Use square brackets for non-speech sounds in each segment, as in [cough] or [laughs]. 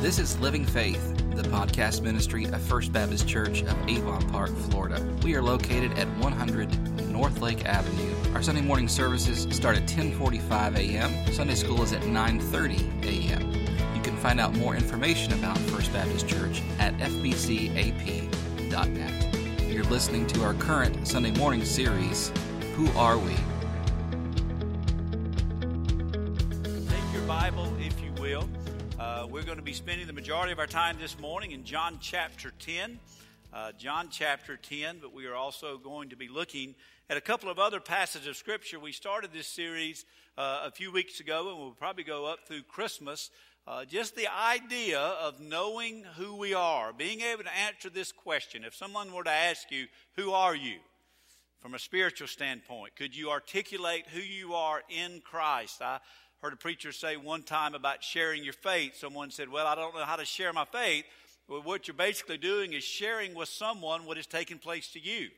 This is Living Faith, the podcast ministry of First Baptist Church of Avon Park, Florida. We are located at 100 North Lake Avenue. Our Sunday morning services start at 10:45 a.m. Sunday school is at 9:30 a.m. You can find out more information about First Baptist Church at fbcap.net. You're listening to our current Sunday morning series, Who Are We? We're going to be spending the majority of our time this morning in John chapter 10. Uh, John chapter 10, but we are also going to be looking at a couple of other passages of Scripture. We started this series uh, a few weeks ago, and we'll probably go up through Christmas. Uh, just the idea of knowing who we are, being able to answer this question. If someone were to ask you, Who are you? from a spiritual standpoint, could you articulate who you are in Christ? I heard a preacher say one time about sharing your faith. Someone said, Well, I don't know how to share my faith. Well, what you're basically doing is sharing with someone what has taken place to you.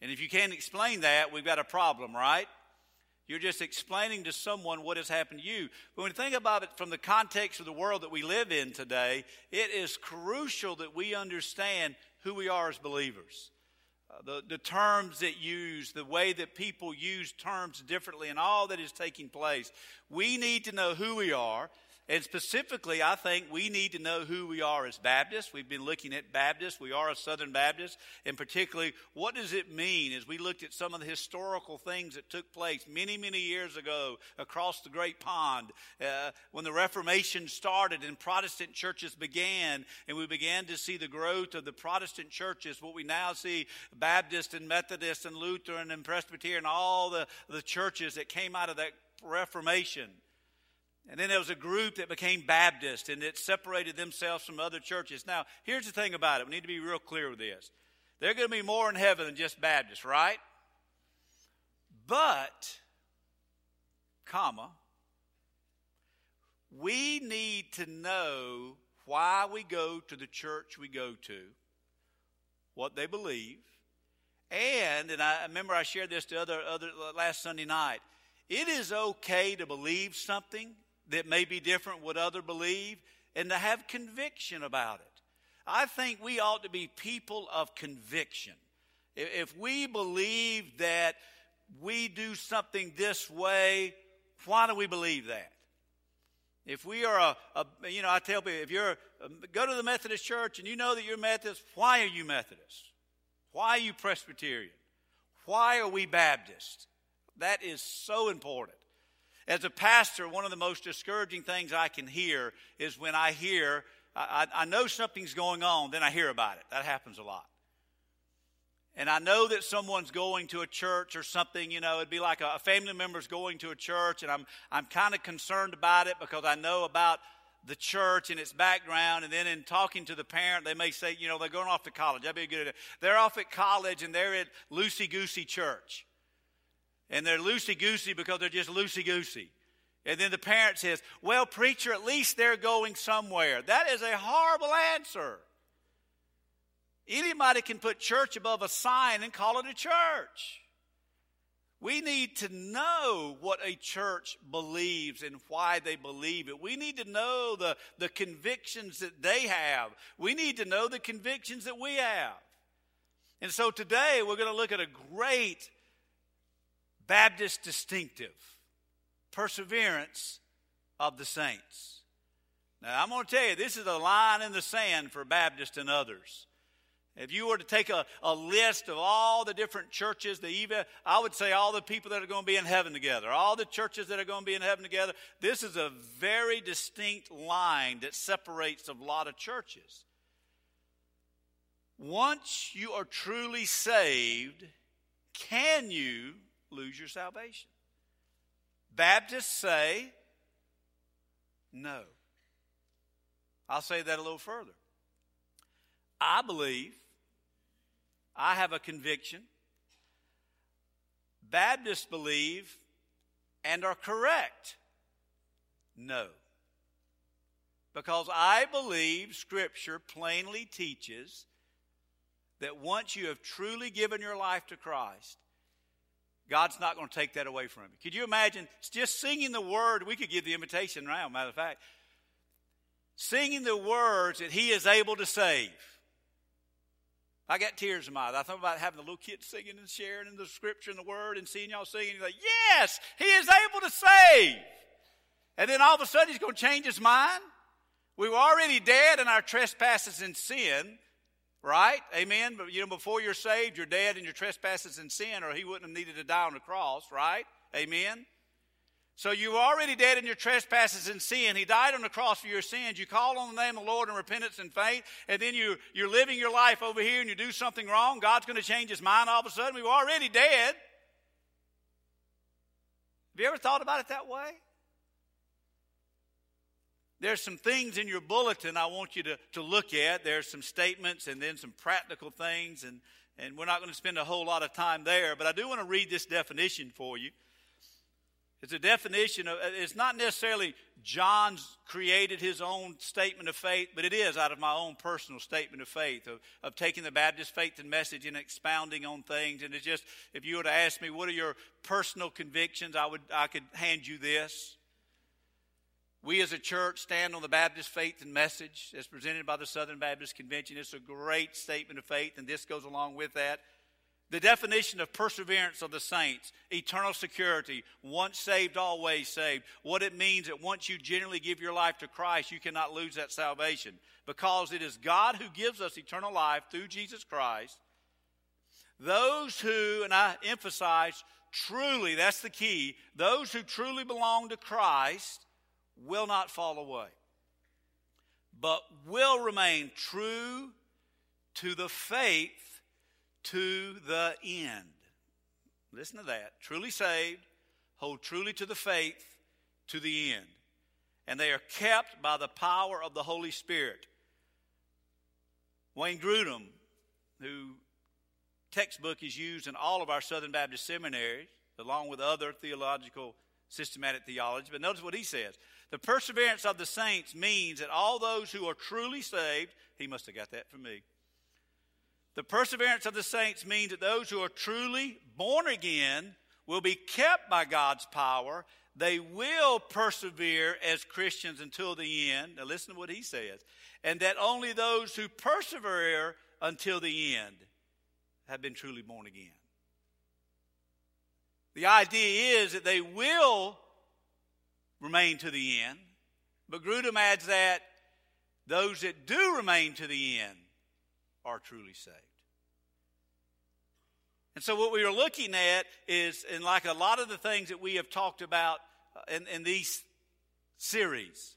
And if you can't explain that, we've got a problem, right? You're just explaining to someone what has happened to you. But when you think about it from the context of the world that we live in today, it is crucial that we understand who we are as believers. The, the terms that use, the way that people use terms differently, and all that is taking place. We need to know who we are. And specifically, I think we need to know who we are as Baptists. We've been looking at Baptists. We are a Southern Baptist. And particularly, what does it mean as we looked at some of the historical things that took place many, many years ago across the Great Pond uh, when the Reformation started and Protestant churches began, and we began to see the growth of the Protestant churches, what we now see Baptist and Methodist and Lutheran and Presbyterian, all the, the churches that came out of that Reformation. And then there was a group that became Baptist and it separated themselves from other churches. Now, here's the thing about it. We need to be real clear with this. They're going to be more in heaven than just Baptists, right? But, comma, we need to know why we go to the church we go to, what they believe, and, and I remember I shared this the other, other last Sunday night, it is okay to believe something that may be different what other believe and to have conviction about it. I think we ought to be people of conviction. If we believe that we do something this way, why do we believe that? If we are a, a you know, I tell people, if you're, a, go to the Methodist church and you know that you're Methodist, why are you Methodist? Why are you Presbyterian? Why are we Baptist? That is so important. As a pastor, one of the most discouraging things I can hear is when I hear, I, I, know something's going on, then I hear about it. That happens a lot. And I know that someone's going to a church or something, you know, it'd be like a, family member's going to a church, and I'm, I'm kind of concerned about it because I know about the church and its background, and then in talking to the parent, they may say, you know, they're going off to college. That'd be a good idea. They're off at college and they're at loosey goosey church and they're loosey goosey because they're just loosey goosey. And then the parent says, Well, preacher, at least they're going somewhere. That is a horrible answer. Anybody can put church above a sign and call it a church. We need to know what a church believes and why they believe it. We need to know the, the convictions that they have. We need to know the convictions that we have. And so today we're going to look at a great Baptist distinctive perseverance of the saints. Now, I'm going to tell you, this is a line in the sand for Baptists and others. If you were to take a, a list of all the different churches, the even, I would say all the people that are going to be in heaven together, all the churches that are going to be in heaven together, this is a very distinct line that separates a lot of churches. Once you are truly saved, can you lose your salvation. Baptists say no. I'll say that a little further. I believe, I have a conviction. Baptists believe and are correct. No. Because I believe Scripture plainly teaches that once you have truly given your life to Christ, God's not going to take that away from you. Could you imagine just singing the word? We could give the invitation now, matter of fact. Singing the words that He is able to save. I got tears in my eyes. I thought about having the little kids singing and sharing in the scripture and the word and seeing y'all singing. Like, yes, He is able to save. And then all of a sudden He's going to change His mind. We were already dead in our trespasses and sin. Right? Amen. But you know, before you're saved, you're dead in your trespasses and sin, or he wouldn't have needed to die on the cross, right? Amen. So you were already dead in your trespasses and sin. He died on the cross for your sins. You call on the name of the Lord in repentance and faith, and then you, you're living your life over here and you do something wrong. God's going to change his mind all of a sudden. We were already dead. Have you ever thought about it that way? There's some things in your bulletin I want you to, to look at. There's some statements and then some practical things, and, and we're not going to spend a whole lot of time there, but I do want to read this definition for you. It's a definition of, it's not necessarily Jon's created his own statement of faith, but it is out of my own personal statement of faith, of, of taking the Baptist faith and message and expounding on things. And it's just, if you were to ask me, what are your personal convictions, I would, I could hand you this. We as a church stand on the Baptist faith and message as presented by the Southern Baptist Convention. It's a great statement of faith, and this goes along with that. The definition of perseverance of the saints, eternal security, once saved, always saved. What it means that once you genuinely give your life to Christ, you cannot lose that salvation because it is God who gives us eternal life through Jesus Christ. Those who, and I emphasize, truly, that's the key, those who truly belong to Christ will not fall away, but will remain true to the faith to the end. Listen to that. Truly saved, hold truly to the faith to the end. And they are kept by the power of the Holy Spirit. Wayne Grudem, who textbook is used in all of our Southern Baptist seminaries, along with other theological systematic theology. But notice what he says. The perseverance of the saints means that all those who are truly saved, he must have got that from me. The perseverance of the saints means that those who are truly born again will be kept by God's power. They will persevere as Christians until the end. Now, listen to what he says. And that only those who persevere until the end have been truly born again. The idea is that they will remain to the end. But Grudem adds that those that do remain to the end are truly saved. And so, what we are looking at is, and like a lot of the things that we have talked about uh, in, in these series,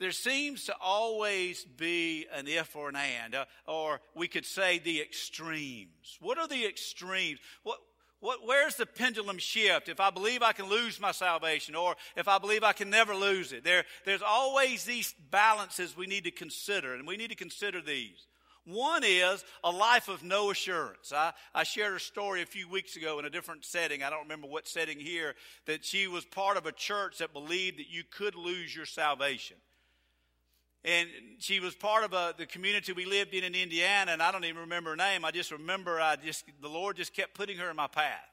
there seems to always be an if or an and, uh, or we could say the extremes. What are the extremes? What, what, where's the pendulum shift? If I believe I can lose my salvation, or if I believe I can never lose it, there, there's always these balances we need to consider, and we need to consider these. One is a life of no assurance. I, I shared a story a few weeks ago in a different setting. I don't remember what setting here, that she was part of a church that believed that you could lose your salvation and she was part of a, the community we lived in in Indiana, and I don't even remember her name. I just remember I just the Lord just kept putting her in my path.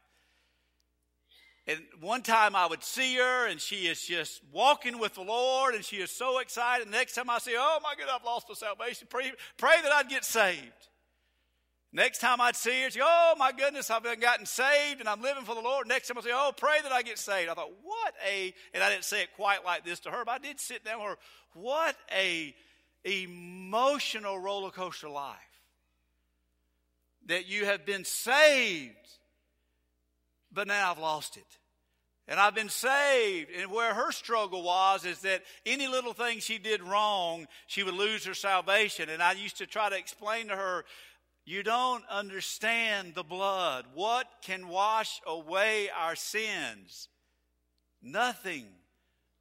And one time I would see her, and she is just walking with the Lord, and she is so excited. The next time I see oh my God, I've lost my salvation. Pray, pray that I'd get saved. Next time I'd see her, she, oh my goodness, I've been gotten saved and I'm living for the Lord. Next time I would say, oh, pray that I get saved. I thought, what a, and I didn't say it quite like this to her, but I did sit down with her. What a emotional roller coaster life. That you have been saved, but now I've lost it. And I've been saved. And where her struggle was is that any little thing she did wrong, she would lose her salvation. And I used to try to explain to her, you don't understand the blood. What can wash away our sins? Nothing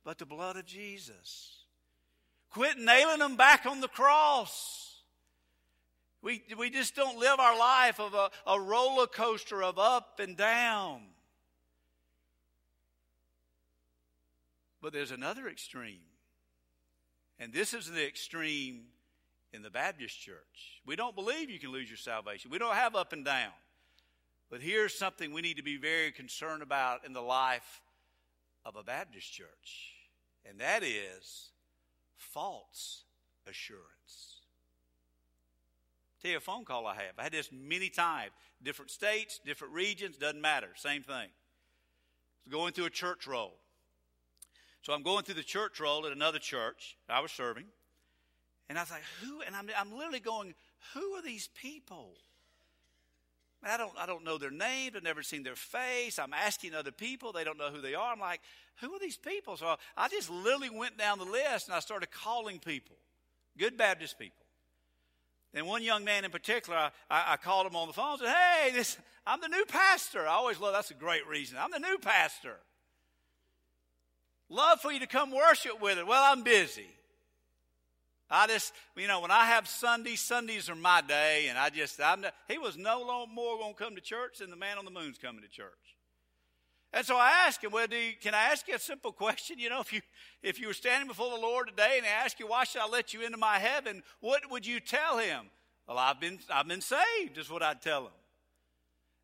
but the blood of Jesus. Quit nailing them back on the cross. We, we just don't live our life of a, a roller coaster of up and down. But there's another extreme. And this is the extreme in the Baptist church. We don't believe you can lose your salvation. We don't have up and down. But here's something we need to be very concerned about in the life of a Baptist church, and that is false assurance. Tell you a phone call I have. I had this many times. Different states, different regions, doesn't matter. Same thing. Going through a church roll. So I'm going through the church roll at another church I was serving. And I was like, who? And I'm, I'm literally going, who are these people? I don't, I don't know their names. I've never seen their face. I'm asking other people. They don't know who they are. I'm like, who are these people? So I just literally went down the list and I started calling people, good Baptist people. And one young man in particular, I, I, called him on the phone and said, Hey, this, I'm the new pastor. I always love that's a great reason. I'm the new pastor. Love for you to come worship with it. Well, I'm busy. I just, you know, when I have Sundays, Sundays are my day, and I just, I'm not, he was no more going to come to church than the man on the moon's coming to church. And so I asked him, well, you, can I ask you a simple question? You know, if you, if you were standing before the Lord today and I ask you, why should I let you into my heaven? What would you tell him? Well, I've been, I've been saved, is what I'd tell him.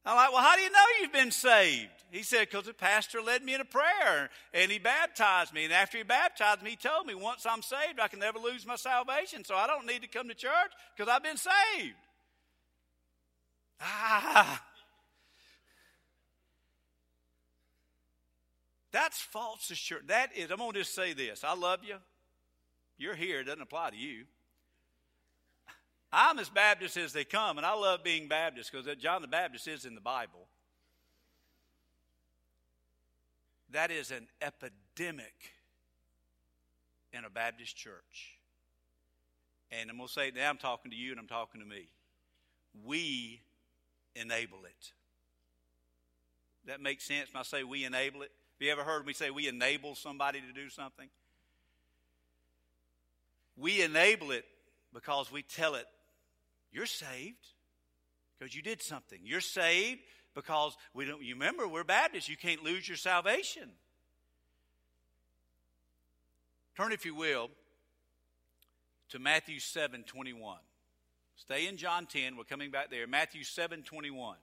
I'm like, well, how do you know you've been saved? He said, because the pastor led me in a prayer and he baptized me. And after he baptized me, he told me, once I'm saved, I can never lose my salvation. So I don't need to come to church because I've been saved. Ah. That's false assurance. That is, I'm going to just say this. I love you. You're here. It doesn't apply to you. I'm as Baptist as they come, and I love being Baptist because John the Baptist is in the Bible. That is an epidemic in a Baptist church. And I'm going to say, now I'm talking to you and I'm talking to me. We enable it. That makes sense when I say we enable it? Have you ever heard me say we enable somebody to do something? We enable it because we tell it you're saved because you did something. You're saved because we don't. You remember we're Baptists. You can't lose your salvation. Turn, if you will, to Matthew seven twenty one. Stay in John 10. We're coming back there. Matthew 7 21.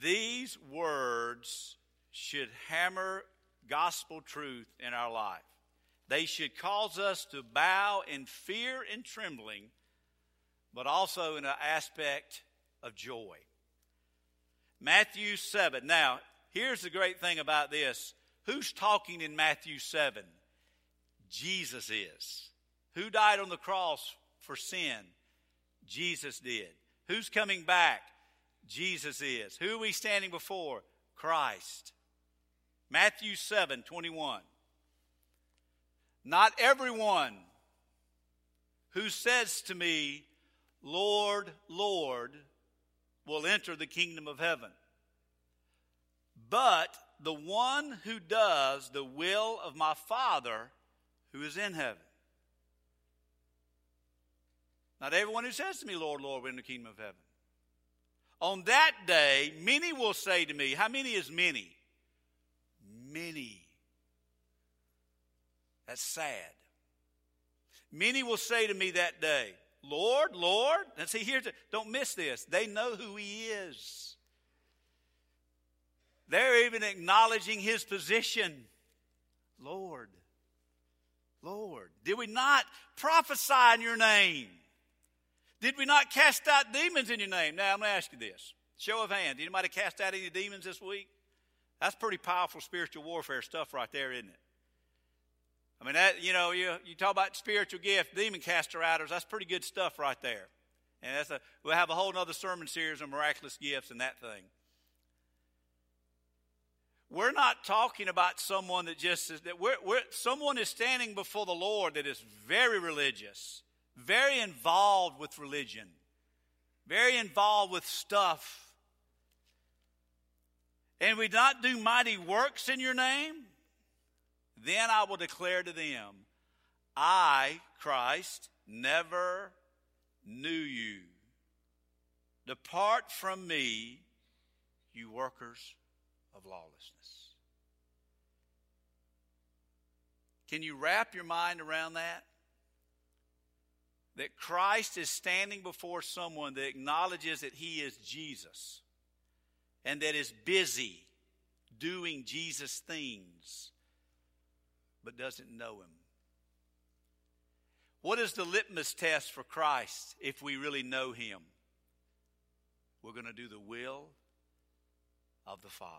These words should hammer gospel truth in our life. They should cause us to bow in fear and trembling but also in an aspect of joy. Matthew 7. Now, here's the great thing about this. Who's talking in Matthew 7? Jesus is. Who died on the cross for sin? Jesus did. Who's coming back? Jesus is. Who are we standing before? Christ. Matthew 7 21. Not everyone who says to me, Lord, Lord, will enter the kingdom of heaven. But the one who does the will of my Father who is in heaven. Not everyone who says to me, Lord, Lord, will enter the kingdom of heaven. On that day, many will say to me, How many is many? Many. That's sad. Many will say to me that day, Lord, Lord. And see, here's, don't miss this. They know who He is. They're even acknowledging His position. Lord, Lord. Did we not prophesy in your name? Did we not cast out demons in your name? Now, I'm going to ask you this. Show of hands. Anybody cast out any demons this week? That's pretty powerful spiritual warfare stuff right there, isn't it? I mean, that, you know, you, you talk about spiritual gift, demon caster outers, that's pretty good stuff right there. And that's a, we'll have a whole other sermon series on miraculous gifts and that thing. We're not talking about someone that just is, that we're, we're, someone is standing before the Lord that is very religious, very involved with religion, very involved with stuff. And we not do mighty works in your name? Then I will declare to them, I, Christ, never knew you. Depart from me, you workers of lawlessness. Can you wrap your mind around that? That Christ is standing before someone that acknowledges that he is Jesus. and that is busy doing Jesus' things but doesn't know Him? What is the litmus test for Christ if we really know Him? We're going to do the will of the Father.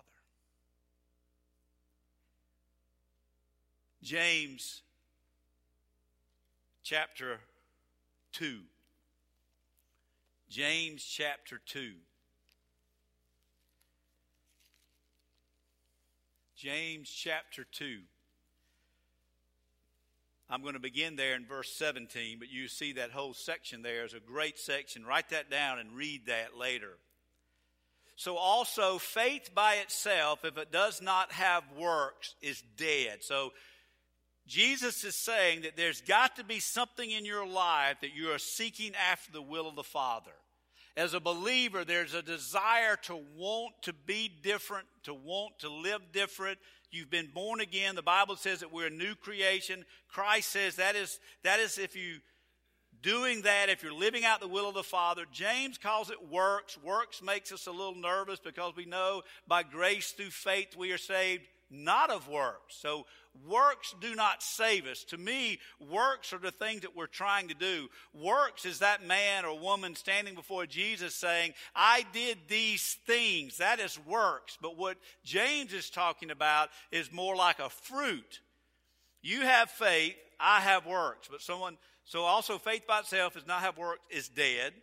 James chapter 2. James chapter 2. James chapter 2. I'm going to begin there in verse 17, but you see that whole section there is a great section. Write that down and read that later. So, also, faith by itself, if it does not have works, is dead. So, Jesus is saying that there's got to be something in your life that you are seeking after the will of the Father. As a believer, there's a desire to want to be different, to want to live different. You've been born again. The Bible says that we're a new creation. Christ says that is, that is if you doing that, if you're living out the will of the Father. James calls it works. Works makes us a little nervous because we know by grace through faith we are saved not of works. So works do not save us. To me, works are the things that we're trying to do. Works is that man or woman standing before Jesus saying, I did these things. That is works. But what James is talking about is more like a fruit. You have faith, I have works. But someone, so also faith by itself does not have works, is dead.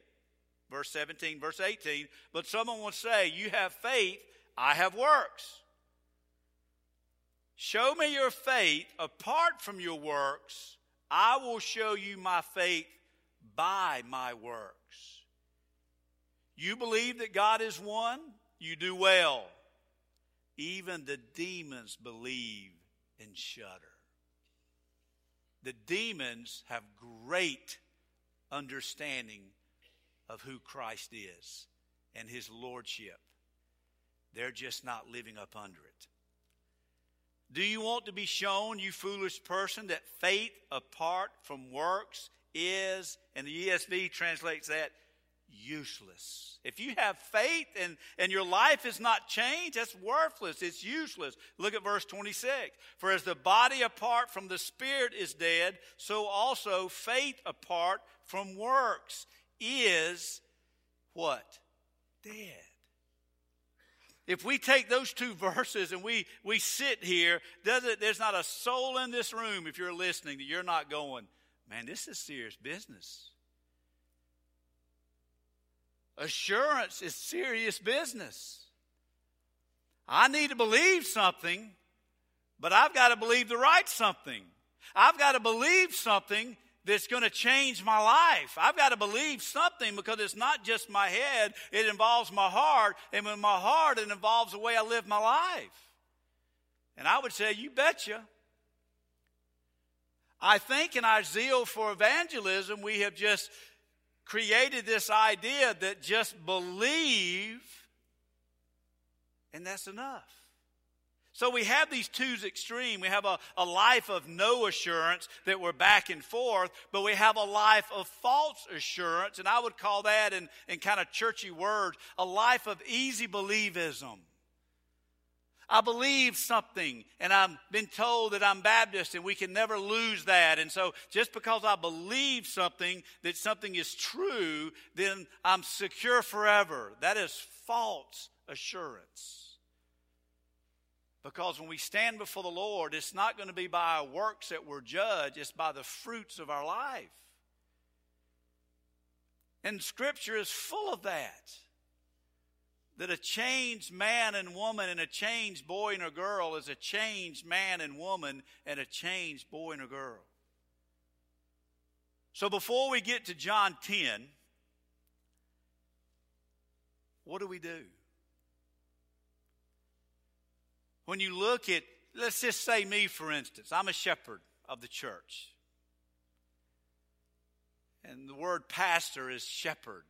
Verse 17, verse 18. But someone will say, You have faith, I have works. Show me your faith apart from your works. I will show you my faith by my works. You believe that God is one? You do well. Even the demons believe and shudder. The demons have great understanding of who Christ is and his lordship. They're just not living up under it. Do you want to be shown, you foolish person, that faith apart from works is, and the ESV translates that, useless. If you have faith and, and your life is not changed, that's worthless. It's useless. Look at verse 26. For as the body apart from the spirit is dead, so also faith apart from works is what? Dead. If we take those two verses and we, we sit here, does it? there's not a soul in this room, if you're listening, that you're not going, man, this is serious business. Assurance is serious business. I need to believe something, but I've got to believe the right something. I've got to believe something that's going to change my life. I've got to believe something because it's not just my head, it involves my heart. And with my heart, it involves the way I live my life. And I would say, you betcha. I think in our zeal for evangelism, we have just created this idea that just believe and that's enough. So we have these two extreme. We have a, a life of no assurance that we're back and forth, but we have a life of false assurance, and I would call that in, in kind of churchy words, a life of easy believism. I believe something and I've been told that I'm Baptist and we can never lose that. And so just because I believe something, that something is true, then I'm secure forever. That is false assurance. Because when we stand before the Lord, it's not going to be by our works that we're judged, it's by the fruits of our life. And Scripture is full of that. That a changed man and woman and a changed boy and a girl is a changed man and woman and a changed boy and a girl. So before we get to John 10, what do we do? When you look at, let's just say me, for instance, I'm a shepherd of the church. And the word pastor is shepherd,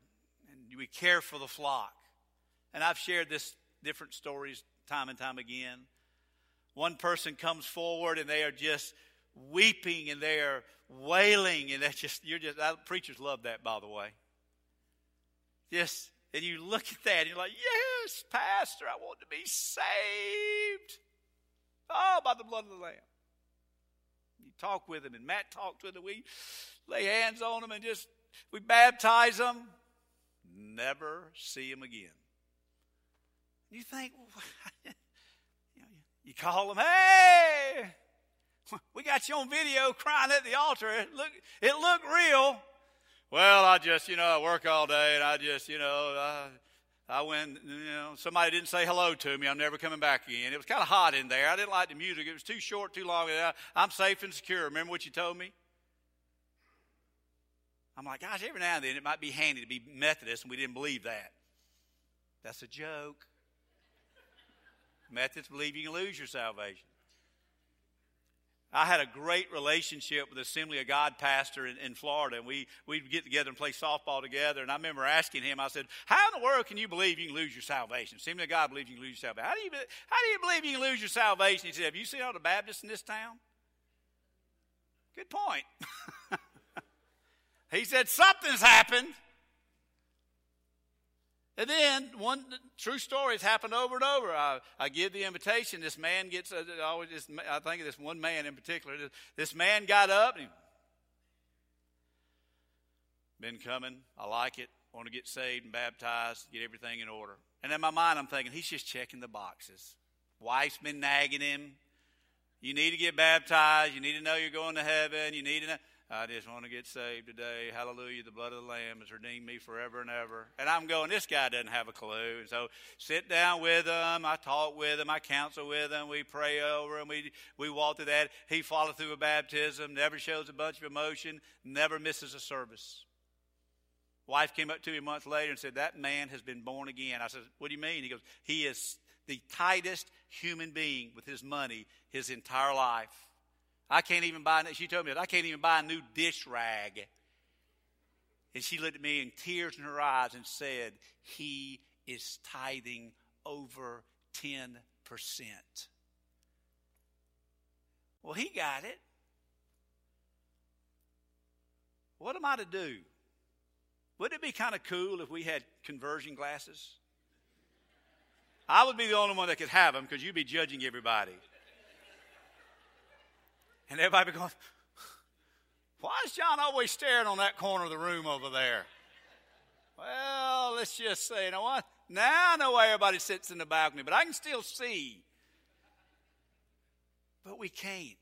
and we care for the flock. And I've shared this different stories time and time again. One person comes forward and they are just weeping and they are wailing, and that's just, you're just, preachers love that, by the way. Just, and you look at that and you're like, yes, Pastor, I want to be saved. Oh, by the blood of the Lamb. You talk with them, and Matt talked with them. We lay hands on them and just, we baptize them. Never see them again. You think, [laughs] you call them, hey, [laughs] we got you on video crying at the altar. It looked, it looked real. Well, I just, you know, I work all day and I just, you know, I, I went, you know, somebody didn't say hello to me. I'm never coming back again. It was kind of hot in there. I didn't like the music. It was too short, too long. I'm safe and secure. Remember what you told me? I'm like, gosh, every now and then it might be handy to be Methodist, and we didn't believe that. That's a joke. Methodists believe you can lose your salvation. I had a great relationship with the Assembly of God pastor in, in, Florida, and we, we'd get together and play softball together. And I remember asking him, I said, How in the world can you believe you can lose your salvation? Assembly of God believes you can lose your salvation. How do you, how do you believe you can lose your salvation? He said, Have you seen all the Baptists in this town? Good point. [laughs] he said, Something's happened. And then one true story has happened over and over. I, I give the invitation. This man gets, uh, always this, I think of this one man in particular. This, this man got up and he, been coming. I like it. Want to get saved and baptized, get everything in order. And in my mind, I'm thinking, he's just checking the boxes. Wife's been nagging him. You need to get baptized. You need to know you're going to heaven. You need to know. I just want to get saved today. Hallelujah. The blood of the Lamb has redeemed me forever and ever. And I'm going, this guy doesn't have a clue. And so sit down with him. I talk with him. I counsel with him. We pray over him. We, we walk through that. He followed through a baptism, never shows a bunch of emotion, never misses a service. Wife came up to me a month later and said, That man has been born again. I said, What do you mean? He goes, He is the tightest human being with his money his entire life. I can't even buy, she told me that, I can't even buy a new dish rag. And she looked at me in tears in her eyes and said, He is tithing over 10%. Well, he got it. What am I to do? Wouldn't it be kind of cool if we had conversion glasses? I would be the only one that could have them because you'd be judging everybody. And everybody going, [sighs] why is Jon always staring on that corner of the room over there? Well, let's just say, you know what? Now I know why everybody sits in the balcony, but I can still see. But we can't.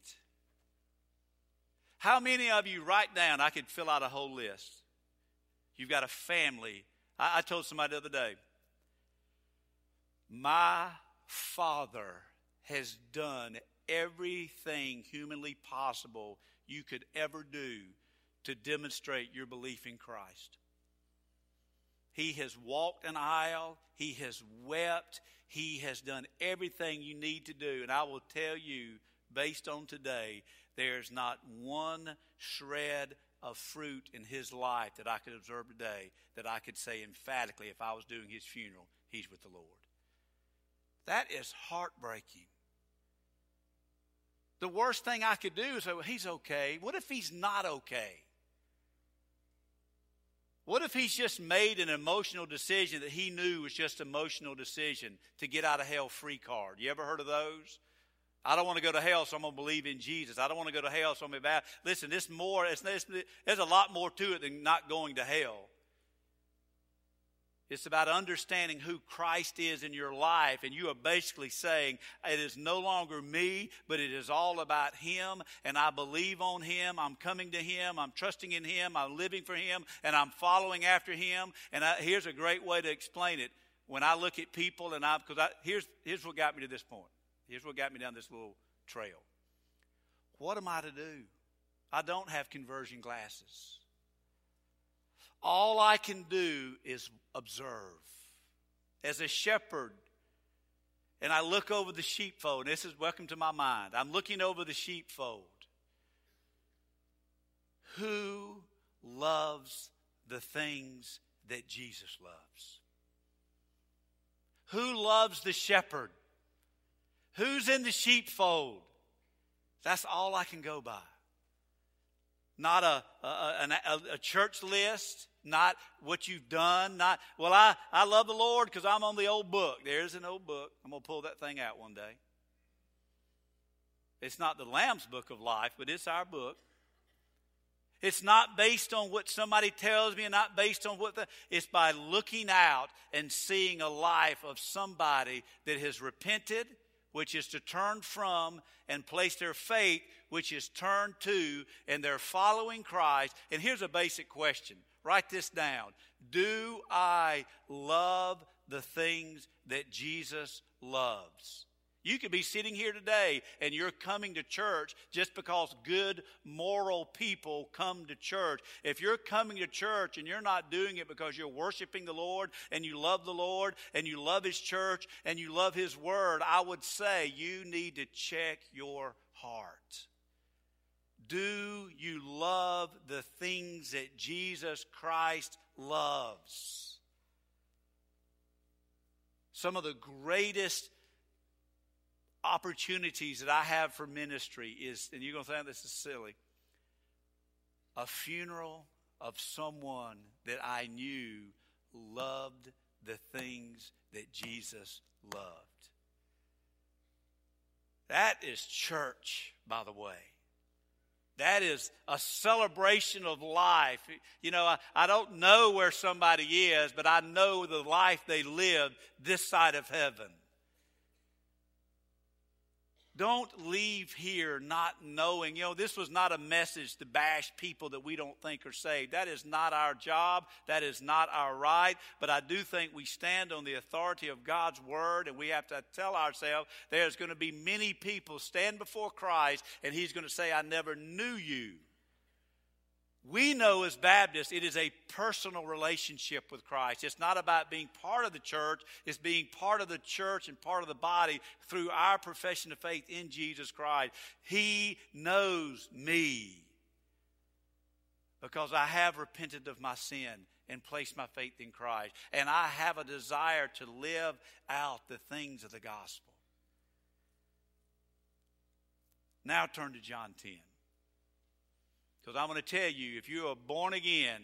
How many of you, write down, I could fill out a whole list. You've got a family. I, I told somebody the other day, my father has done everything humanly possible you could ever do to demonstrate your belief in Christ. He has walked an aisle, he has wept, he has done everything you need to do. And I will tell you, based on today, there's not one shred of fruit in his life that I could observe today that I could say emphatically if I was doing his funeral, he's with the Lord. That is heartbreaking. The worst thing I could do is say, well, he's okay. What if he's not okay? What if he's just made an emotional decision that he knew was just emotional decision to get out of hell free card? You ever heard of those? I don't want to go to hell, so I'm going to believe in Jesus. I don't want to go to hell, so I'm going to be bad. Listen, this more, it's, it's, there's a lot more to it than not going to hell. It's about understanding who Christ is in your life. And you are basically saying, it is no longer me, but it is all about Him. And I believe on Him. I'm coming to Him. I'm trusting in Him. I'm living for Him. And I'm following after Him. And I, here's a great way to explain it. When I look at people, and I, because here's, here's what got me to this point. Here's what got me down this little trail. What am I to do? I don't have conversion glasses. All I can do is observe. As a shepherd, and I look over the sheepfold, and this is welcome to my mind. I'm looking over the sheepfold. Who loves the things that Jesus loves? Who loves the shepherd? Who's in the sheepfold? That's all I can go by. Not a, a, a, a church list not what you've done, not, well, I, I love the Lord because I'm on the old book. There's an old book. I'm going to pull that thing out one day. It's not the Lamb's book of life, but it's our book. It's not based on what somebody tells me and not based on what the, it's by looking out and seeing a life of somebody that has repented, which is to turn from and place their faith, which is turned to, and they're following Christ. And here's a basic question. Write this down. Do I love the things that Jesus loves? You could be sitting here today and you're coming to church just because good, moral people come to church. If you're coming to church and you're not doing it because you're worshiping the Lord and you love the Lord and you love His church and you love His Word, I would say you need to check your heart. Do you love the things that Jesus Christ loves? Some of the greatest opportunities that I have for ministry is, and you're going to think this is silly, a funeral of someone that I knew loved the things that Jesus loved. That is church, by the way. That is a celebration of life. You know, I, I don't know where somebody is, but I know the life they lived this side of heaven. Don't leave here not knowing. You know, this was not a message to bash people that we don't think are saved. That is not our job. That is not our right. But I do think we stand on the authority of God's word and we have to tell ourselves there's going to be many people stand before Christ and he's going to say, I never knew you. We know as Baptists it is a personal relationship with Christ. It's not about being part of the church, it's being part of the church and part of the body through our profession of faith in Jesus Christ. He knows me because I have repented of my sin and placed my faith in Christ. And I have a desire to live out the things of the gospel. Now turn to John 10. Because I'm going to tell you, if you are born again,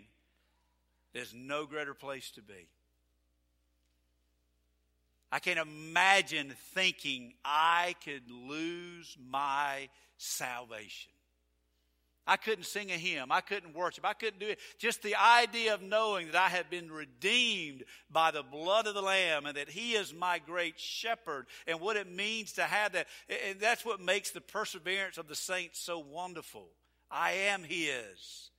there's no greater place to be. I can't imagine thinking I could lose my salvation. I couldn't sing a hymn. I couldn't worship. I couldn't do it. Just the idea of knowing that I have been redeemed by the blood of the Lamb and that He is my great shepherd and what it means to have that. And that's what makes the perseverance of the saints so wonderful. I am His.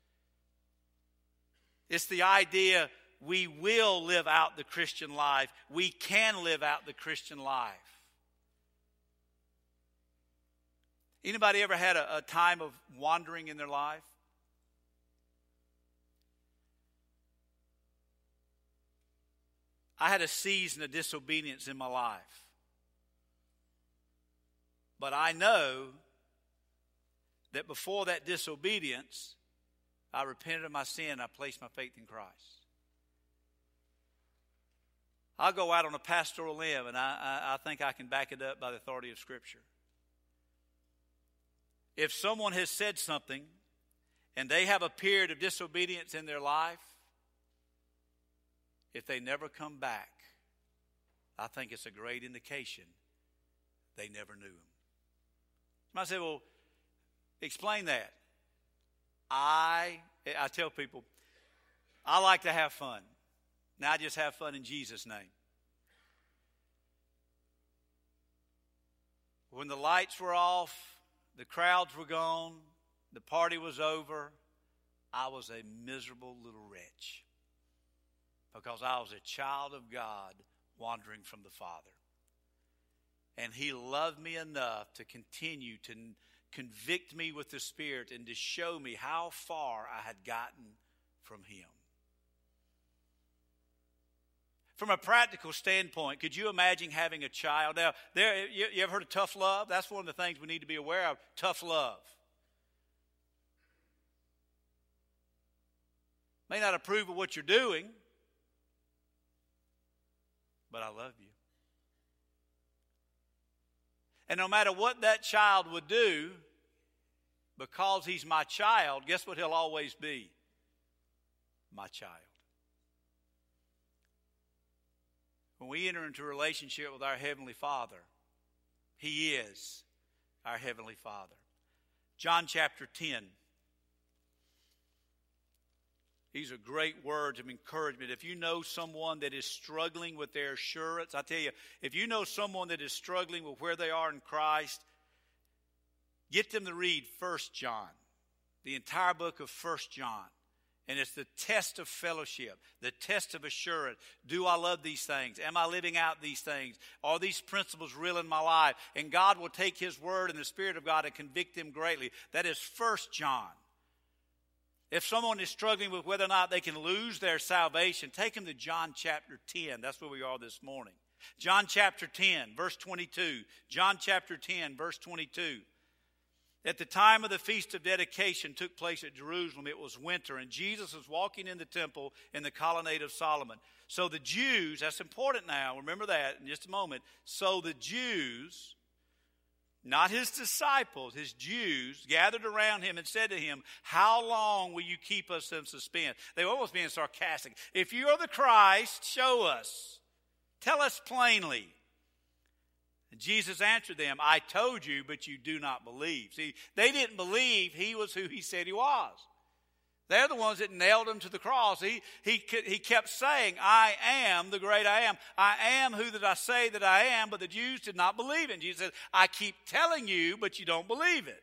It's the idea we will live out the Christian life. We can live out the Christian life. Anybody ever had a, a time of wandering in their life? I had a season of disobedience in my life. But I know that before that disobedience, I repented of my sin, I placed my faith in Christ. I'll go out on a pastoral limb, and I, I, I think I can back it up by the authority of Scripture. If someone has said something and they have a period of disobedience in their life, if they never come back, I think it's a great indication they never knew him. I say, well, Explain that. I I tell people I like to have fun. Now I just have fun in Jesus' name. When the lights were off, the crowds were gone, the party was over, I was a miserable little wretch because I was a child of God wandering from the Father. And He loved me enough to continue to convict me with the Spirit and to show me how far I had gotten from Him. From a practical standpoint, could you imagine having a child? Now, there, you, you ever heard of tough love? That's one of the things we need to be aware of tough love. May not approve of what you're doing, but I love you. And no matter what that child would do, because he's my child, guess what he'll always be? My child. When we enter into a relationship with our Heavenly Father, He is our Heavenly Father. John chapter 10. These are great words of encouragement. If you know someone that is struggling with their assurance, I tell you, if you know someone that is struggling with where they are in Christ, get them to read First John, the entire book of First John. And it's the test of fellowship, the test of assurance. Do I love these things? Am I living out these things? Are these principles real in my life? And God will take His word and the Spirit of God and convict them greatly. That is First John. If someone is struggling with whether or not they can lose their salvation, take them to John chapter 10. That's where we are this morning. John chapter 10, verse 22. John chapter 10, verse 22. At the time of the feast of dedication took place at Jerusalem, it was winter, and Jesus was walking in the temple in the colonnade of Solomon. So the Jews, that's important now, remember that in just a moment. So the Jews not his disciples, his Jews, gathered around him and said to him, How long will you keep us in suspense? They were almost being sarcastic. If you are the Christ, show us. Tell us plainly. And Jesus answered them, I told you, but you do not believe. See, they didn't believe he was who he said he was. They're the ones that nailed him to the cross. He, he, he kept saying, I am the great I am. I am who that I say that I am, but the Jews did not believe it. And Jesus said, I keep telling you, but you don't believe it.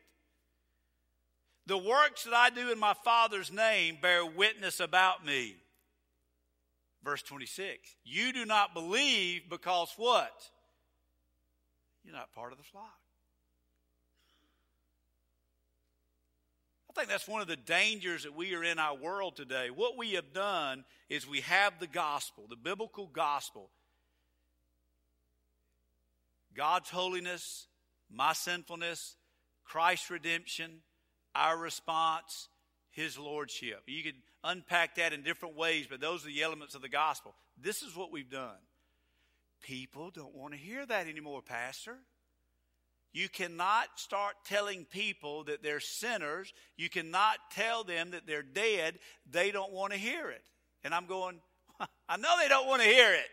The works that I do in my Father's name bear witness about me. Verse 26. You do not believe because what? You're not part of the flock. I think that's one of the dangers that we are in our world today. What we have done is we have the gospel, the biblical gospel. God's holiness, my sinfulness, Christ's redemption, our response, His lordship. You could unpack that in different ways, but those are the elements of the gospel. This is what we've done. People don't want to hear that anymore, Pastor. You cannot start telling people that they're sinners. You cannot tell them that they're dead. They don't want to hear it. And I'm going, I know they don't want to hear it.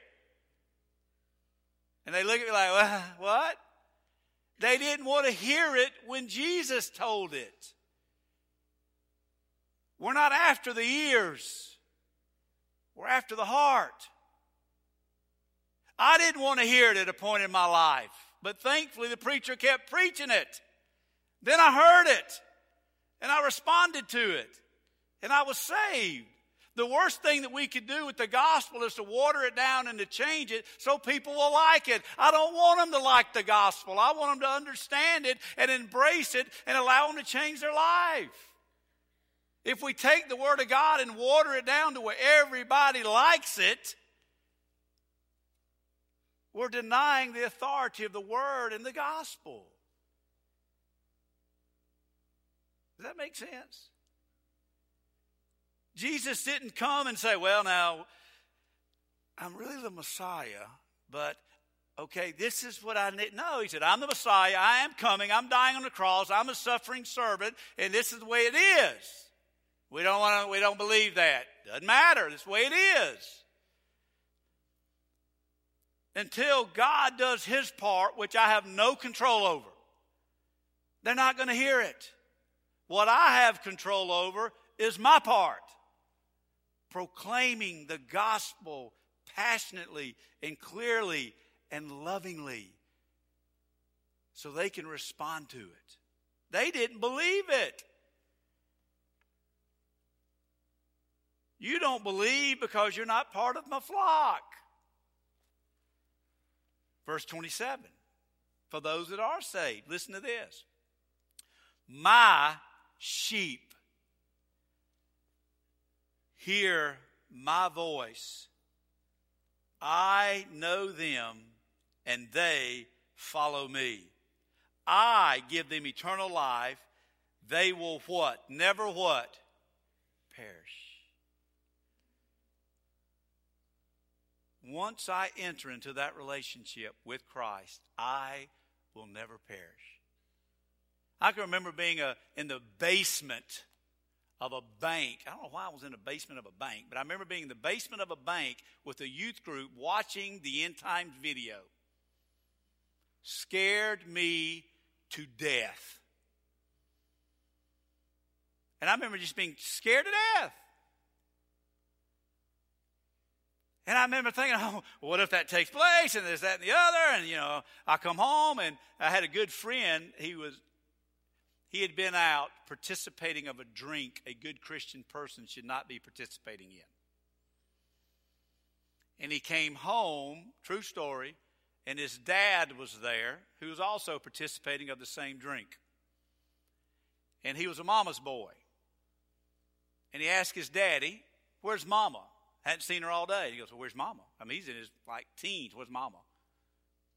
And they look at me like, [laughs] what? They didn't want to hear it when Jesus told it. We're not after the ears, we're after the heart. I didn't want to hear it at a point in my life. But thankfully, the preacher kept preaching it. Then I heard it, and I responded to it, and I was saved. The worst thing that we could do with the gospel is to water it down and to change it so people will like it. I don't want them to like the gospel. I want them to understand it and embrace it and allow them to change their life. If we take the Word of God and water it down to where everybody likes it, we're denying the authority of the Word and the gospel. Does that make sense? Jesus didn't come and say, Well, now, I'm really the Messiah, but okay, this is what I need. No, he said, I'm the Messiah. I am coming. I'm dying on the cross. I'm a suffering servant, and this is the way it is. We don't want to, we don't believe that. Doesn't matter. This way it is until God does his part, which I have no control over. They're not going to hear it. What I have control over is my part proclaiming the gospel passionately and clearly and lovingly so they can respond to it. They didn't believe it. You don't believe because you're not part of my flock. Verse 27 For those that are saved, listen to this. My sheep hear my voice. I know them, and they follow me. I give them eternal life. They will what? Never what? Perish. Once I enter into that relationship with Christ, I will never perish. I can remember being a, in the basement of a bank. I don't know why I was in the basement of a bank, but I remember being in the basement of a bank with a youth group watching the end times video. Scared me to death. And I remember just being scared to death. And I remember thinking, oh, what if that takes place and there's that and the other? And, you know, I come home and I had a good friend. He was, he had been out participating of a drink a good Christian person should not be participating in. And he came home, true story, and his dad was there who was also participating of the same drink. And he was a mama's boy. And he asked his daddy, Where's mama? Hadn't seen her all day. He goes, Well, where's mama? I mean, he's in his like teens. Where's mama?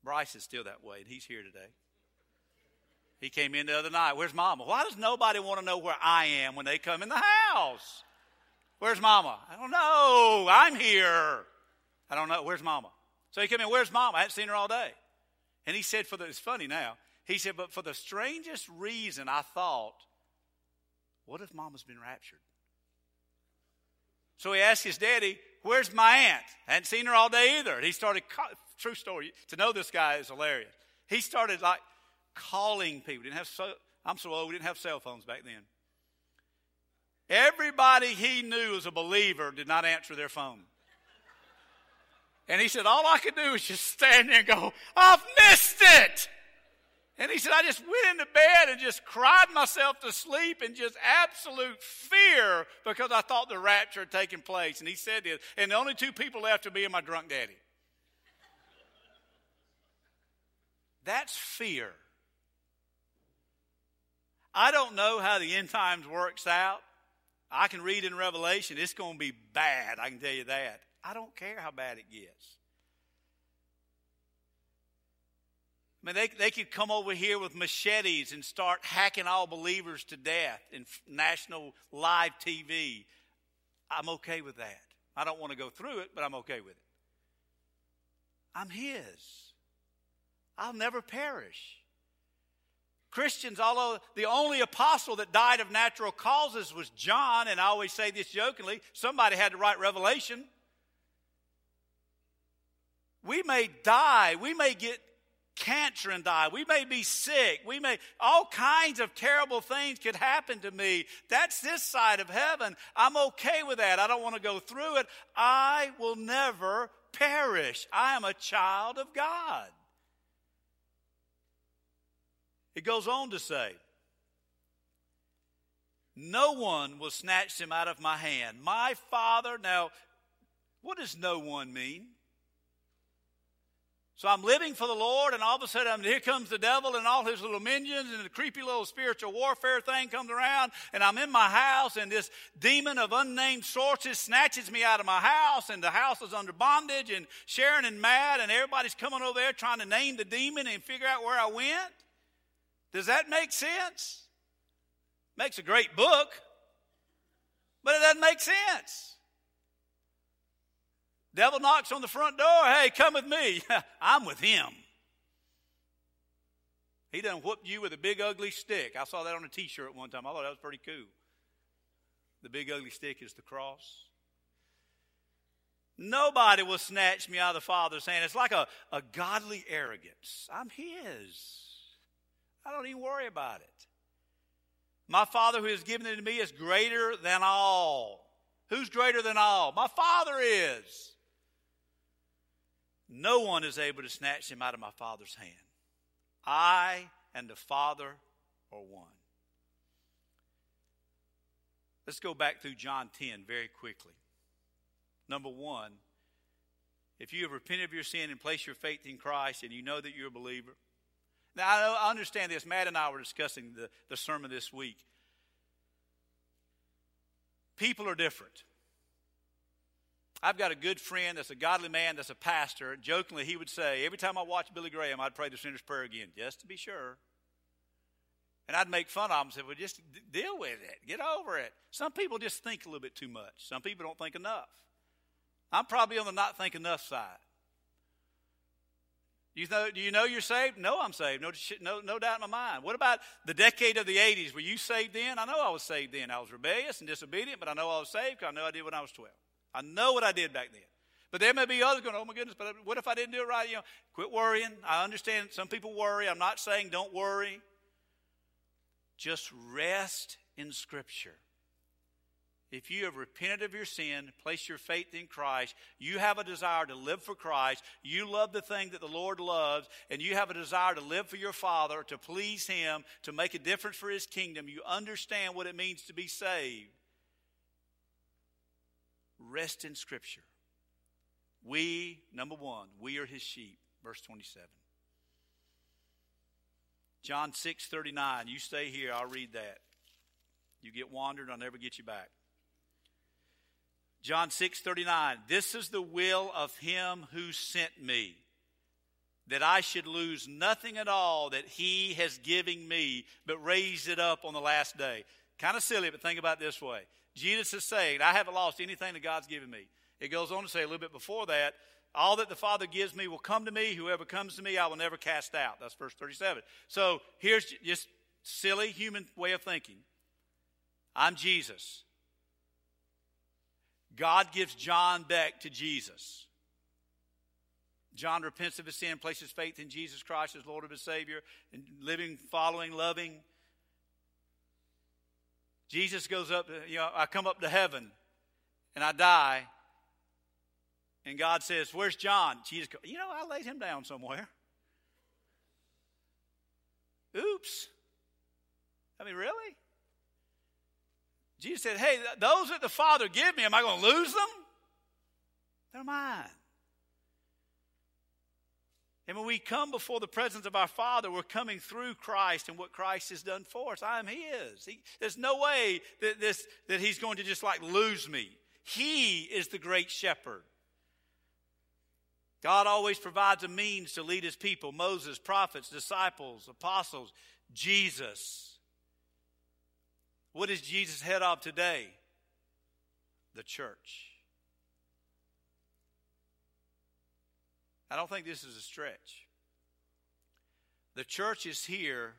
Bryce is still that way, and he's here today. He came in the other night. Where's mama? Why does nobody want to know where I am when they come in the house? Where's mama? I don't know. I'm here. I don't know. Where's mama? So he came in, Where's mama? I hadn't seen her all day. And he said, for the, it's funny now. He said, but for the strangest reason, I thought, what if mama's been raptured? So he asked his daddy, Where's my aunt? I hadn't seen her all day either. He started, true story, to know this guy is hilarious. He started like calling people. Didn't have so, I'm so old, we didn't have cell phones back then. Everybody he knew as a believer did not answer their phone. And he said, All I could do was just stand there and go, I've missed it. And he said, I just went into bed and just cried myself to sleep in just absolute fear because I thought the rapture had taken place. And he said this, and the only two people left were me and my drunk daddy. That's fear. I don't know how the end times works out. I can read in Revelation, it's going to be bad. I can tell you that. I don't care how bad it gets. I mean, they, they could come over here with machetes and start hacking all believers to death in national live TV. I'm okay with that. I don't want to go through it, but I'm okay with it. I'm His. I'll never perish. Christians, although the only apostle that died of natural causes was John, and I always say this jokingly somebody had to write Revelation. We may die, we may get cancer and die. We may be sick. We may, all kinds of terrible things could happen to me. That's this side of heaven. I'm okay with that. I don't want to go through it. I will never perish. I am a child of God. It goes on to say, No one will snatch them out of my hand. My Father, now, what does no one mean? So I'm living for the Lord, and all of a sudden, here comes the devil and all his little minions, and the creepy little spiritual warfare thing comes around, and I'm in my house, and this demon of unnamed sources snatches me out of my house, and the house is under bondage, and Sharon and Matt, and everybody's coming over there trying to name the demon and figure out where I went. Does that make sense? Makes a great book, but it doesn't make sense. Devil knocks on the front door. Hey, come with me. [laughs] I'm with him. He done whooped you with a big ugly stick. I saw that on a t shirt one time. I thought that was pretty cool. The big ugly stick is the cross. Nobody will snatch me out of the Father's hand. It's like a, a godly arrogance. I'm His. I don't even worry about it. My Father who has given it to me is greater than all. Who's greater than all? My Father is. No one is able to snatch him out of my Father's hand. I and the Father are one. Let's go back through John 10 very quickly. Number one, if you have repented of your sin and placed your faith in Christ and you know that you're a believer. Now, I understand this. Matt and I were discussing the, the sermon this week. People are different. I've got a good friend that's a godly man that's a pastor. Jokingly, he would say, Every time I watch Billy Graham, I'd pray the sinner's prayer again, just to be sure. And I'd make fun of him and say, Well, just d- deal with it, get over it. Some people just think a little bit too much, some people don't think enough. I'm probably on the not think enough side. You know, do you know you're saved? No, I'm saved. No, no, no doubt in my mind. What about the decade of the 80s? Were you saved then? I know I was saved then. I was rebellious and disobedient, but I know I was saved because I know I did when I was 12. I know what I did back then. But there may be others going, oh my goodness, but what if I didn't do it right? You know, quit worrying. I understand some people worry. I'm not saying don't worry. Just rest in Scripture. If you have repented of your sin, placed your faith in Christ, you have a desire to live for Christ, you love the thing that the Lord loves, and you have a desire to live for your Father, to please Him, to make a difference for His kingdom, you understand what it means to be saved. Rest in Scripture. We, number one, we are His sheep. Verse 27. John 6 39. You stay here, I'll read that. You get wandered, I'll never get you back. John 6 39. This is the will of him who sent me, that I should lose nothing at all that he has given me, but raise it up on the last day. Kind of silly, but think about this way. Jesus is saying, I haven't lost anything that God's given me. It goes on to say a little bit before that, all that the Father gives me will come to me. Whoever comes to me, I will never cast out. That's verse 37. So here's just silly human way of thinking. I'm Jesus. God gives John back to Jesus. John repents of his sin, places faith in Jesus Christ as Lord of his Savior, and living, following, loving. Jesus goes up, you know, I come up to heaven and I die. And God says, Where's John? Jesus goes, You know, I laid him down somewhere. Oops. I mean, really? Jesus said, Hey, those that the Father give me, am I going to lose them? They're mine. And when we come before the presence of our Father, we're coming through Christ and what Christ has done for us. I am His. He, there's no way that, this, that He's going to just like lose me. He is the great shepherd. God always provides a means to lead His people Moses, prophets, disciples, apostles, Jesus. What is Jesus head of today? The church. I don't think this is a stretch. The church is here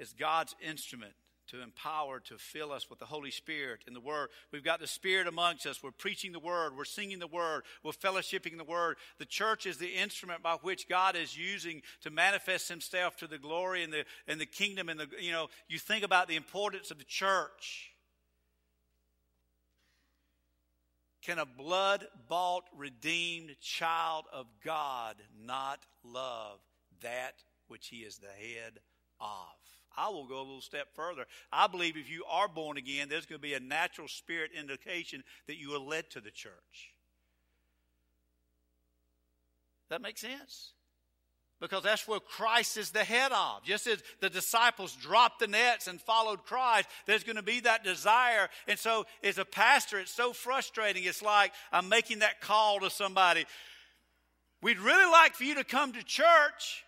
as God's instrument to empower, to fill us with the Holy Spirit and the Word. We've got the Spirit amongst us. We're preaching the Word. We're singing the Word. We're fellowshipping the Word. The church is the instrument by which God is using to manifest Himself to the glory and the, and the kingdom. And the, you know, you think about the importance of the church. Can a blood bought, redeemed child of God not love that which He is the head of? I will go a little step further. I believe if you are born again, there's going to be a natural spirit indication that you are led to the church. That makes sense? Because that's where Christ is the head of. Just as the disciples dropped the nets and followed Christ, there's going to be that desire. And so, as a pastor, it's so frustrating. It's like I'm making that call to somebody. We'd really like for you to come to church,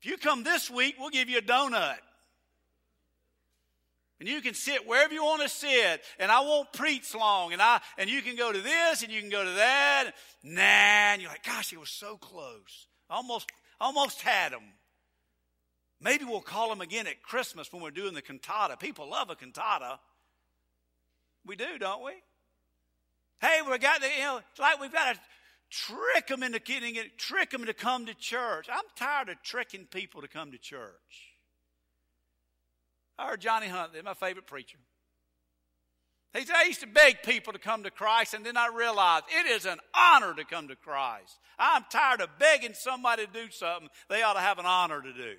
if you come this week, we'll give you a donut. And you can sit wherever you want to sit, and I won't preach long, and I and you can go to this and you can go to that. Nah, and you're like, gosh, it was so close. Almost almost had them. Maybe we'll call them again at Christmas when we're doing the cantata. People love a cantata. We do, don't we? Hey, we got the, you know, it's like we've got to trick them into getting it, trick them to come to church. I'm tired of tricking people to come to church. I heard Johnny Hunt, my favorite preacher. He said, I used to beg people to come to Christ, and then I realized it is an honor to come to Christ. I'm tired of begging somebody to do something they ought to have an honor to do.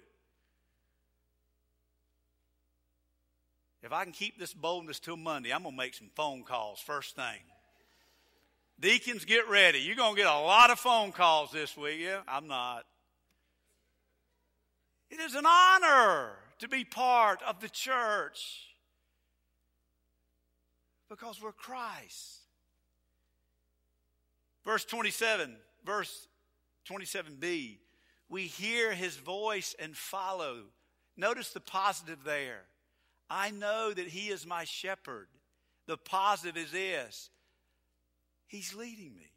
If I can keep this boldness till Monday, I'm going to make some phone calls first thing. Deacons, get ready. You're going to get a lot of phone calls this week. Yeah, I'm not. It is an honor to be part of the church because we're Christ. Verse 27, verse 27b, we hear his voice and follow. Notice the positive there. I know that he is my shepherd. The positive is this He's leading me.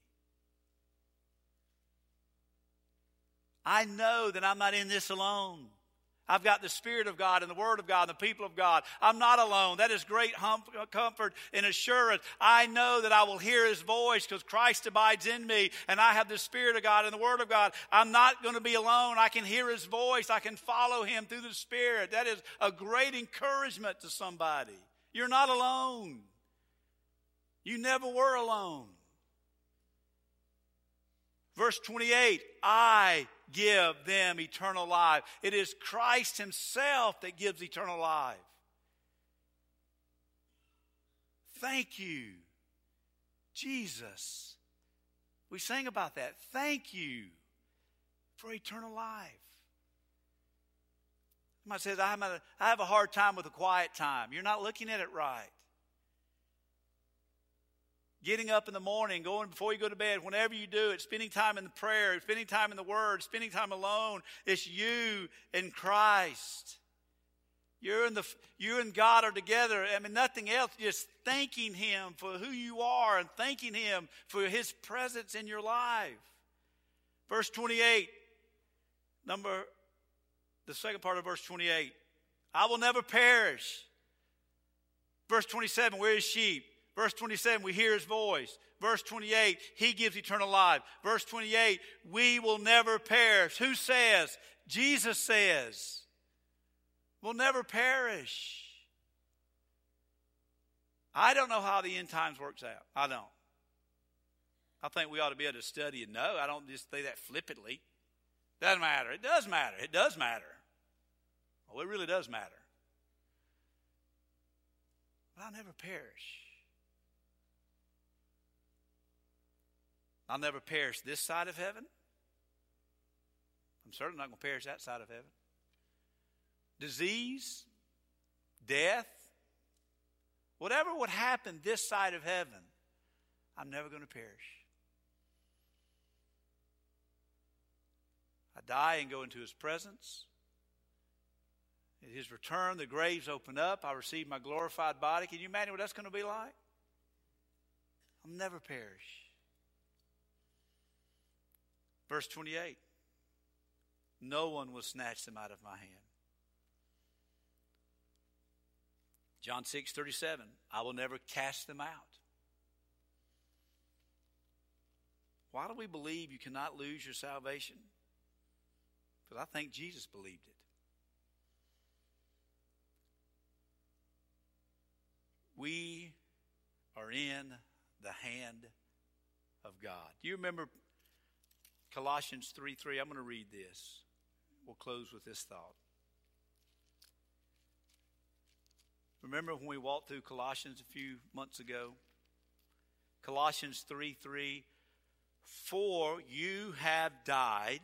I know that I'm not in this alone. I've got the Spirit of God and the Word of God and the people of God. I'm not alone. That is great hum- comfort and assurance. I know that I will hear His voice because Christ abides in me and I have the Spirit of God and the Word of God. I'm not going to be alone. I can hear His voice. I can follow Him through the Spirit. That is a great encouragement to somebody. You're not alone. You never were alone. Verse 28 I give them eternal life. It is Christ Himself that gives eternal life. Thank you, Jesus. We sang about that. Thank you for eternal life. Somebody says, I have a hard time with a quiet time. You're not looking at it right getting up in the morning, going before you go to bed, whenever you do it, spending time in the prayer, spending time in the Word, spending time alone. It's you and Christ. You and the you and God are together. I mean, nothing else. Just thanking Him for who you are and thanking Him for His presence in your life. Verse twenty-eight, number the second part of verse twenty-eight. I will never perish. Verse twenty-seven. Where is sheep? Verse 27, we hear his voice. Verse 28, he gives eternal life. Verse 28, we will never perish. Who says? Jesus says, we'll never perish. I don't know how the end times works out. I don't. I think we ought to be able to study and know. I don't just say that flippantly. Doesn't matter. It does matter. It does matter. Oh, it really does matter. But I'll never perish. I'll never perish this side of heaven. I'm certainly not going to perish that side of heaven. Disease, death, whatever would happen this side of heaven, I'm never going to perish. I die and go into his presence. At his return, the graves open up. I receive my glorified body. Can you imagine what that's going to be like? I'll never perish. Verse 28 No one will snatch them out of my hand. John 6 37 I will never cast them out. Why do we believe you cannot lose your salvation? Because I think Jesus believed it. We are in the hand of God. Do you remember Colossians 3 3. I'm going to read this. We'll close with this thought. Remember when we walked through Colossians a few months ago? Colossians 3 3. For you have died.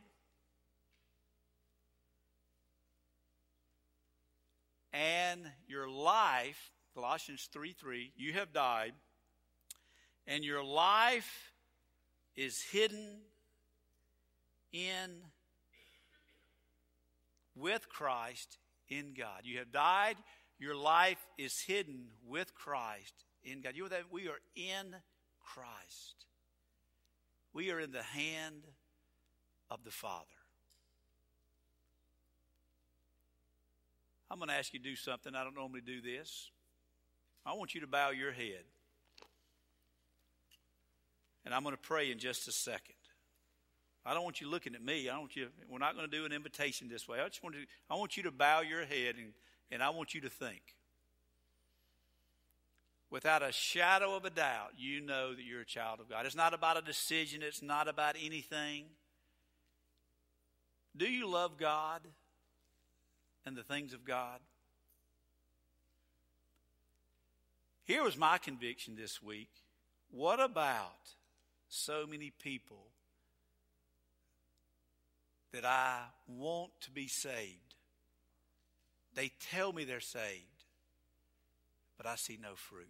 And your life, Colossians 3 3, you have died, and your life is hidden in with Christ in God. You have died, your life is hidden with Christ in God. You know that we are in Christ. We are in the hand of the Father. I'm going to ask you to do something. I don't normally do this. I want you to bow your head. And I'm going to pray in just a second. I don't want you looking at me. I don't want you. We're not going to do an invitation this way. I just want to. I want you to bow your head and and I want you to think. Without a shadow of a doubt, you know that you're a child of God. It's not about a decision. It's not about anything. Do you love God and the things of God? Here was my conviction this week. What about so many people that I want to be saved. They tell me they're saved, but I see no fruit.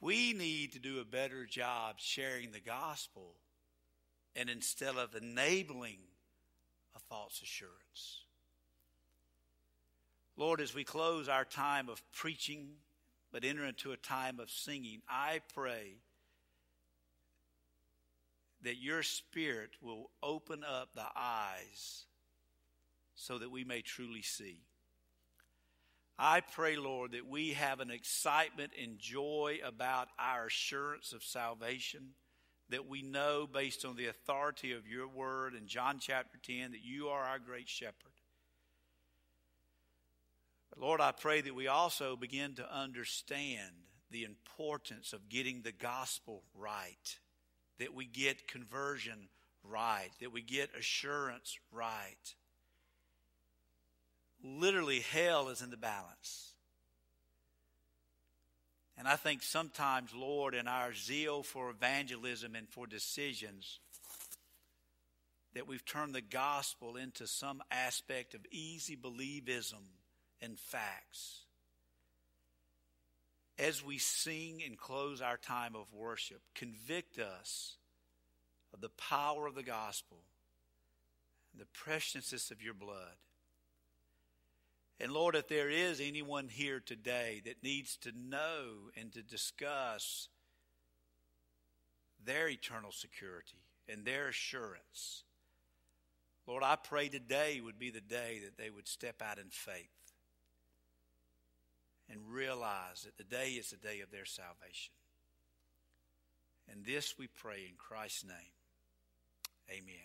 We need to do a better job sharing the gospel and instead of enabling a false assurance. Lord, as we close our time of preaching but enter into a time of singing, I pray that your Spirit will open up the eyes so that we may truly see. I pray, Lord, that we have an excitement and joy about our assurance of salvation, that we know based on the authority of your word in John chapter 10 that you are our great shepherd. But Lord, I pray that we also begin to understand the importance of getting the gospel right, that we get conversion right, that we get assurance right literally hell is in the balance. And I think sometimes, Lord, in our zeal for evangelism and for decisions, that we've turned the gospel into some aspect of easy believism and facts. As we sing and close our time of worship, convict us of the power of the gospel the preciousness of your blood. And Lord, if there is anyone here today that needs to know and to discuss their eternal security and their assurance, Lord, I pray today would be the day that they would step out in faith and realize that the day is the day of their salvation. And this we pray in Christ's name. Amen.